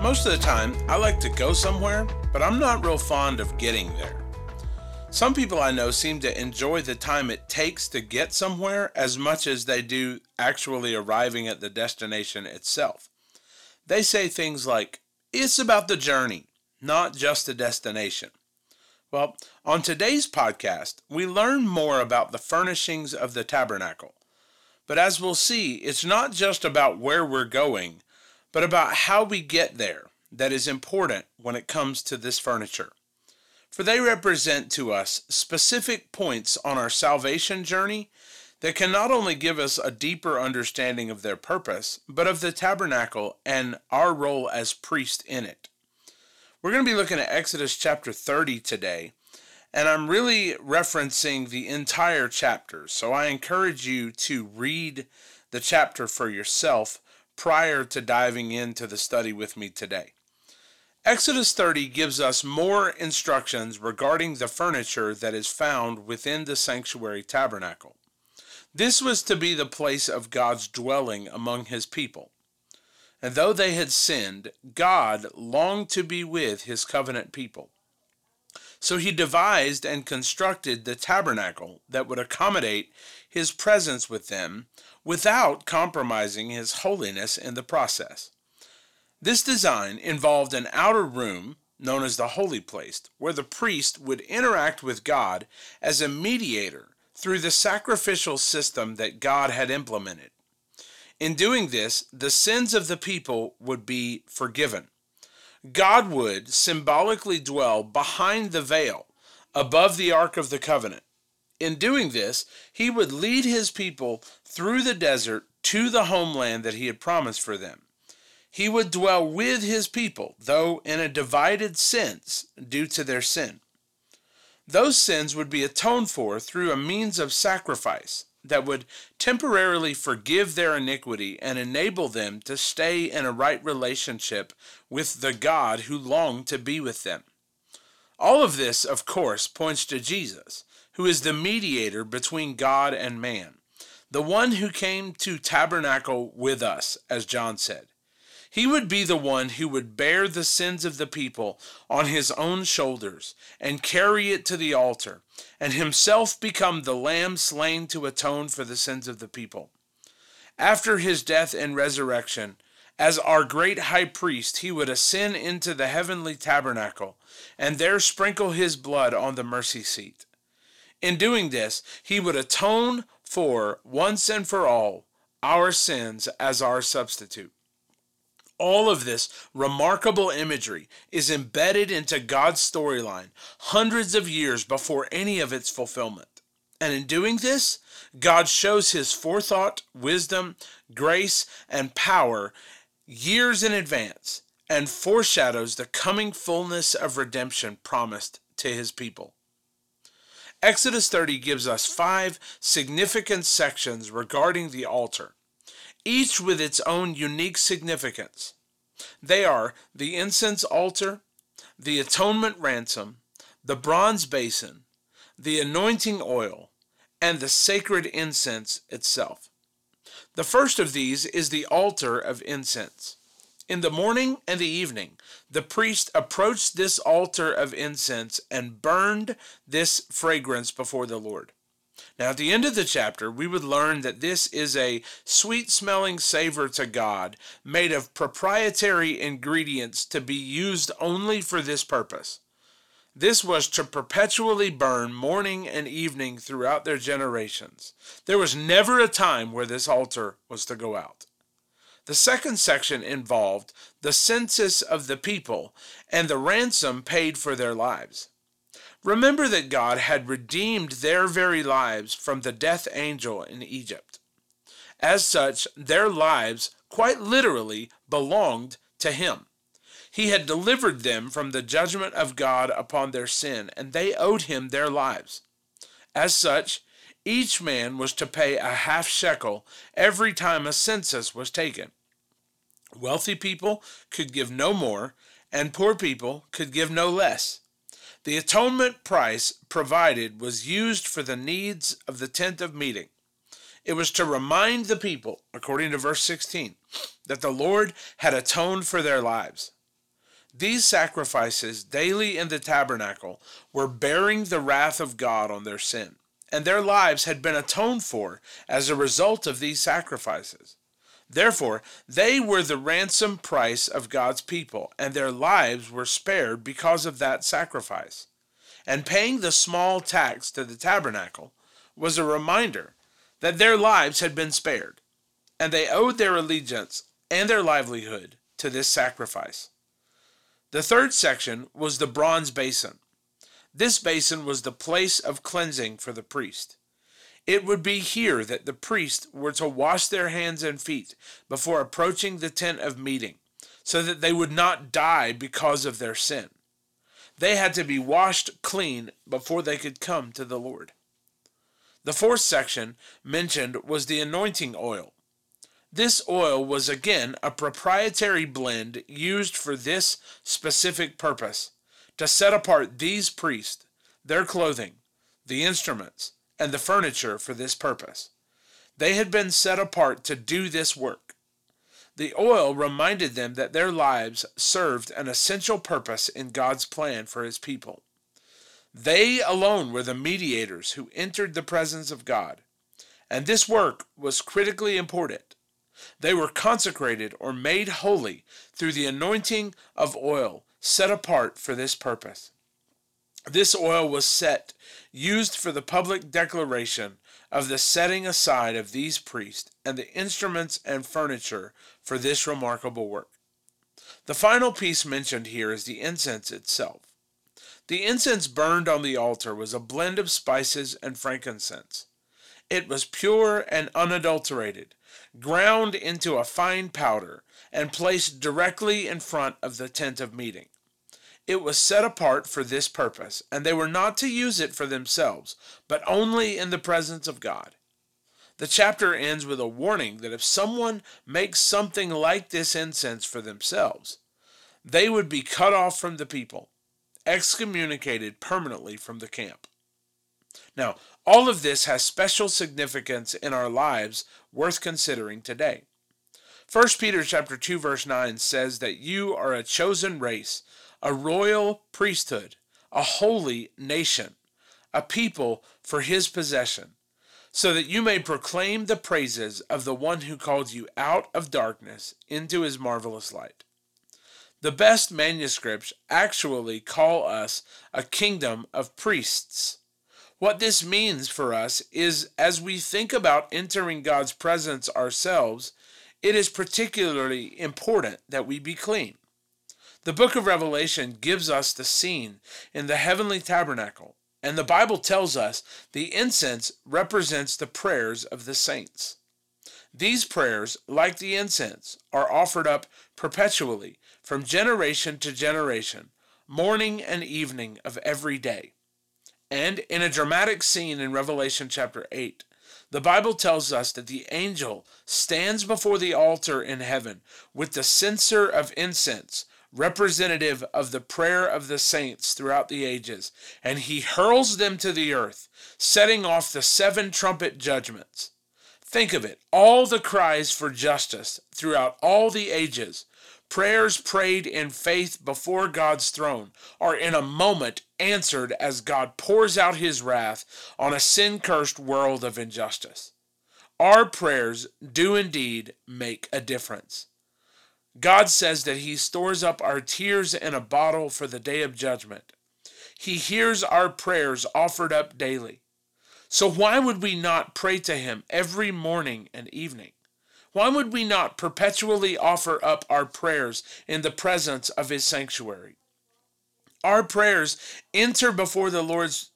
Most of the time, I like to go somewhere, but I'm not real fond of getting there. Some people I know seem to enjoy the time it takes to get somewhere as much as they do actually arriving at the destination itself. They say things like, it's about the journey, not just the destination. Well, on today's podcast, we learn more about the furnishings of the tabernacle. But as we'll see, it's not just about where we're going, but about how we get there that is important when it comes to this furniture. For they represent to us specific points on our salvation journey that can not only give us a deeper understanding of their purpose, but of the tabernacle and our role as priest in it. We're going to be looking at Exodus chapter 30 today, and I'm really referencing the entire chapter. So I encourage you to read the chapter for yourself prior to diving into the study with me today. Exodus 30 gives us more instructions regarding the furniture that is found within the sanctuary tabernacle. This was to be the place of God's dwelling among his people. And though they had sinned, God longed to be with his covenant people. So he devised and constructed the tabernacle that would accommodate his presence with them without compromising his holiness in the process. This design involved an outer room known as the holy place, where the priest would interact with God as a mediator through the sacrificial system that God had implemented. In doing this, the sins of the people would be forgiven. God would symbolically dwell behind the veil above the Ark of the Covenant. In doing this, he would lead his people through the desert to the homeland that he had promised for them. He would dwell with his people, though in a divided sense due to their sin. Those sins would be atoned for through a means of sacrifice that would temporarily forgive their iniquity and enable them to stay in a right relationship with the God who longed to be with them. All of this, of course, points to Jesus, who is the mediator between God and man, the one who came to tabernacle with us, as John said. He would be the one who would bear the sins of the people on his own shoulders and carry it to the altar, and himself become the lamb slain to atone for the sins of the people. After his death and resurrection, as our great high priest, he would ascend into the heavenly tabernacle and there sprinkle his blood on the mercy seat. In doing this, he would atone for, once and for all, our sins as our substitute. All of this remarkable imagery is embedded into God's storyline hundreds of years before any of its fulfillment. And in doing this, God shows his forethought, wisdom, grace, and power years in advance and foreshadows the coming fullness of redemption promised to his people. Exodus 30 gives us five significant sections regarding the altar each with its own unique significance. They are the incense altar, the atonement ransom, the bronze basin, the anointing oil, and the sacred incense itself. The first of these is the altar of incense. In the morning and the evening, the priest approached this altar of incense and burned this fragrance before the Lord. Now, at the end of the chapter, we would learn that this is a sweet smelling savor to God made of proprietary ingredients to be used only for this purpose. This was to perpetually burn morning and evening throughout their generations. There was never a time where this altar was to go out. The second section involved the census of the people and the ransom paid for their lives. Remember that God had redeemed their very lives from the death angel in Egypt. As such, their lives quite literally belonged to Him. He had delivered them from the judgment of God upon their sin, and they owed him their lives. As such, each man was to pay a half shekel every time a census was taken. Wealthy people could give no more, and poor people could give no less. The atonement price provided was used for the needs of the tent of meeting. It was to remind the people, according to verse 16, that the Lord had atoned for their lives. These sacrifices daily in the tabernacle were bearing the wrath of God on their sin, and their lives had been atoned for as a result of these sacrifices. Therefore, they were the ransom price of God's people, and their lives were spared because of that sacrifice. And paying the small tax to the tabernacle was a reminder that their lives had been spared, and they owed their allegiance and their livelihood to this sacrifice. The third section was the bronze basin. This basin was the place of cleansing for the priest. It would be here that the priests were to wash their hands and feet before approaching the tent of meeting, so that they would not die because of their sin. They had to be washed clean before they could come to the Lord. The fourth section mentioned was the anointing oil. This oil was again a proprietary blend used for this specific purpose to set apart these priests, their clothing, the instruments, and the furniture for this purpose. They had been set apart to do this work. The oil reminded them that their lives served an essential purpose in God's plan for his people. They alone were the mediators who entered the presence of God, and this work was critically important. They were consecrated or made holy through the anointing of oil set apart for this purpose. This oil was set, used for the public declaration of the setting aside of these priests and the instruments and furniture for this remarkable work. The final piece mentioned here is the incense itself. The incense burned on the altar was a blend of spices and frankincense. It was pure and unadulterated, ground into a fine powder, and placed directly in front of the tent of meeting. It was set apart for this purpose, and they were not to use it for themselves, but only in the presence of God. The chapter ends with a warning that if someone makes something like this incense for themselves, they would be cut off from the people, excommunicated permanently from the camp. Now, all of this has special significance in our lives worth considering today. 1 Peter chapter 2 verse 9 says that you are a chosen race, a royal priesthood, a holy nation, a people for his possession, so that you may proclaim the praises of the one who called you out of darkness into his marvelous light. The best manuscripts actually call us a kingdom of priests. What this means for us is as we think about entering God's presence ourselves, it is particularly important that we be clean. The book of Revelation gives us the scene in the heavenly tabernacle, and the Bible tells us the incense represents the prayers of the saints. These prayers, like the incense, are offered up perpetually from generation to generation, morning and evening of every day. And in a dramatic scene in Revelation chapter 8, the Bible tells us that the angel stands before the altar in heaven with the censer of incense representative of the prayer of the saints throughout the ages, and he hurls them to the earth, setting off the seven trumpet judgments. Think of it all the cries for justice throughout all the ages, prayers prayed in faith before God's throne, are in a moment answered as God pours out his wrath on a sin cursed world of injustice. Our prayers do indeed make a difference. God says that He stores up our tears in a bottle for the day of judgment. He hears our prayers offered up daily. So why would we not pray to Him every morning and evening? Why would we not perpetually offer up our prayers in the presence of His sanctuary? Our prayers enter before the Lord's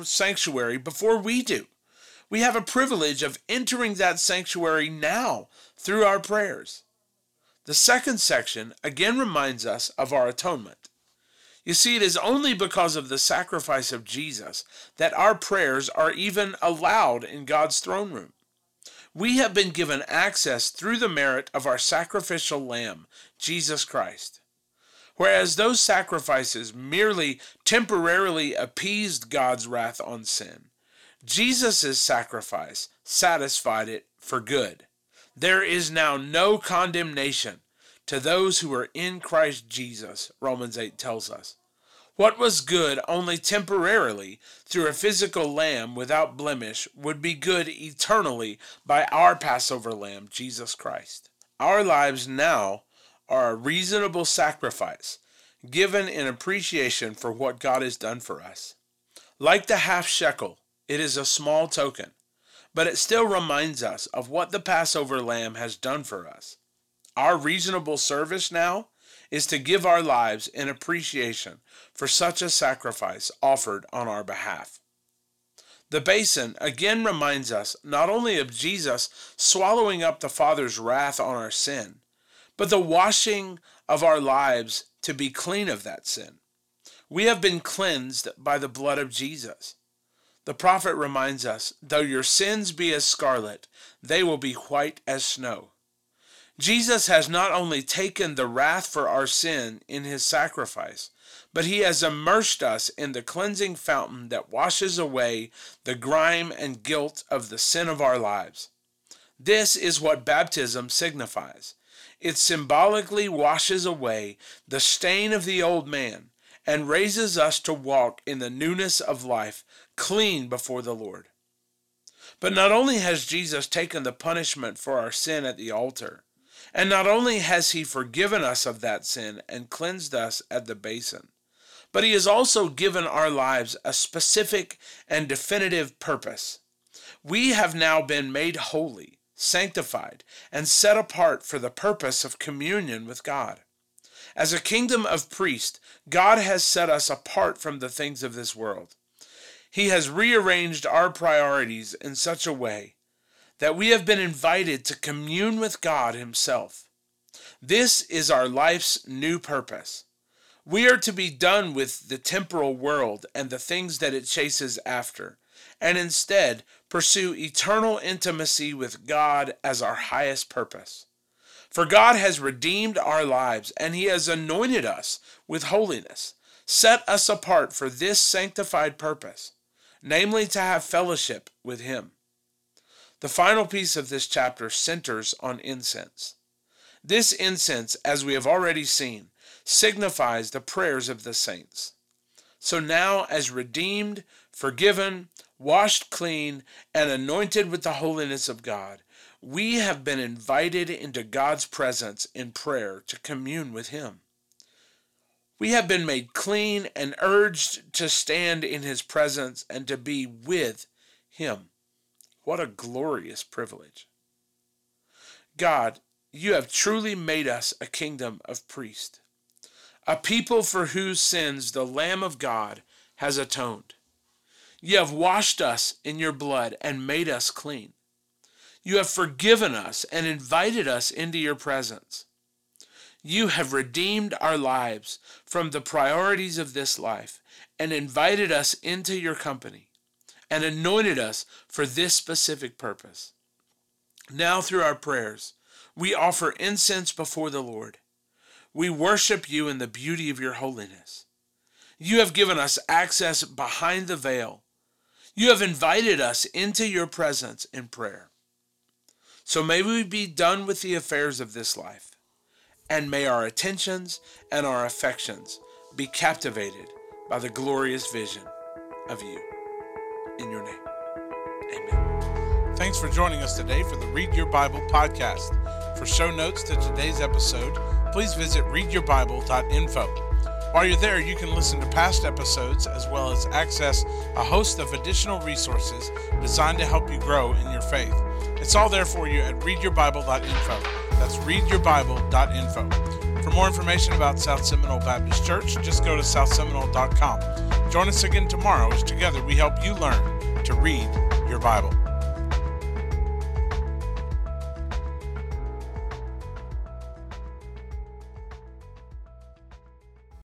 sanctuary before we do. We have a privilege of entering that sanctuary now through our prayers. The second section again reminds us of our atonement. You see, it is only because of the sacrifice of Jesus that our prayers are even allowed in God's throne room. We have been given access through the merit of our sacrificial lamb, Jesus Christ. Whereas those sacrifices merely temporarily appeased God's wrath on sin, Jesus' sacrifice satisfied it for good. There is now no condemnation to those who are in Christ Jesus, Romans 8 tells us. What was good only temporarily through a physical lamb without blemish would be good eternally by our Passover lamb, Jesus Christ. Our lives now are a reasonable sacrifice given in appreciation for what God has done for us. Like the half shekel, it is a small token, but it still reminds us of what the Passover lamb has done for us. Our reasonable service now is to give our lives in appreciation for such a sacrifice offered on our behalf. The basin again reminds us not only of Jesus swallowing up the Father's wrath on our sin, but the washing of our lives to be clean of that sin. We have been cleansed by the blood of Jesus. The prophet reminds us, though your sins be as scarlet, they will be white as snow. Jesus has not only taken the wrath for our sin in his sacrifice, but he has immersed us in the cleansing fountain that washes away the grime and guilt of the sin of our lives. This is what baptism signifies. It symbolically washes away the stain of the old man and raises us to walk in the newness of life clean before the Lord. But not only has Jesus taken the punishment for our sin at the altar, and not only has he forgiven us of that sin and cleansed us at the basin, but he has also given our lives a specific and definitive purpose. We have now been made holy, sanctified, and set apart for the purpose of communion with God. As a kingdom of priests, God has set us apart from the things of this world. He has rearranged our priorities in such a way that we have been invited to commune with God Himself. This is our life's new purpose. We are to be done with the temporal world and the things that it chases after, and instead pursue eternal intimacy with God as our highest purpose. For God has redeemed our lives, and He has anointed us with holiness, set us apart for this sanctified purpose namely to have fellowship with Him. The final piece of this chapter centers on incense. This incense, as we have already seen, signifies the prayers of the saints. So now, as redeemed, forgiven, washed clean, and anointed with the holiness of God, we have been invited into God's presence in prayer to commune with Him. We have been made clean and urged to stand in his presence and to be with him. What a glorious privilege. God, you have truly made us a kingdom of priests, a people for whose sins the Lamb of God has atoned. You have washed us in your blood and made us clean. You have forgiven us and invited us into your presence. You have redeemed our lives from the priorities of this life and invited us into your company and anointed us for this specific purpose. Now, through our prayers, we offer incense before the Lord. We worship you in the beauty of your holiness. You have given us access behind the veil. You have invited us into your presence in prayer. So may we be done with the affairs of this life and may our attentions and our affections be captivated by the glorious vision of you. In your name, amen. Thanks for joining us today for the Read Your Bible podcast. For show notes to today's episode, please visit readyourbible.info. While you're there, you can listen to past episodes as well as access a host of additional resources designed to help you grow in your faith. It's all there for you at readyourbible.info. That's readyourbible.info. For more information about South Seminole Baptist Church, just go to southseminole.com. Join us again tomorrow as together we help you learn to read your Bible.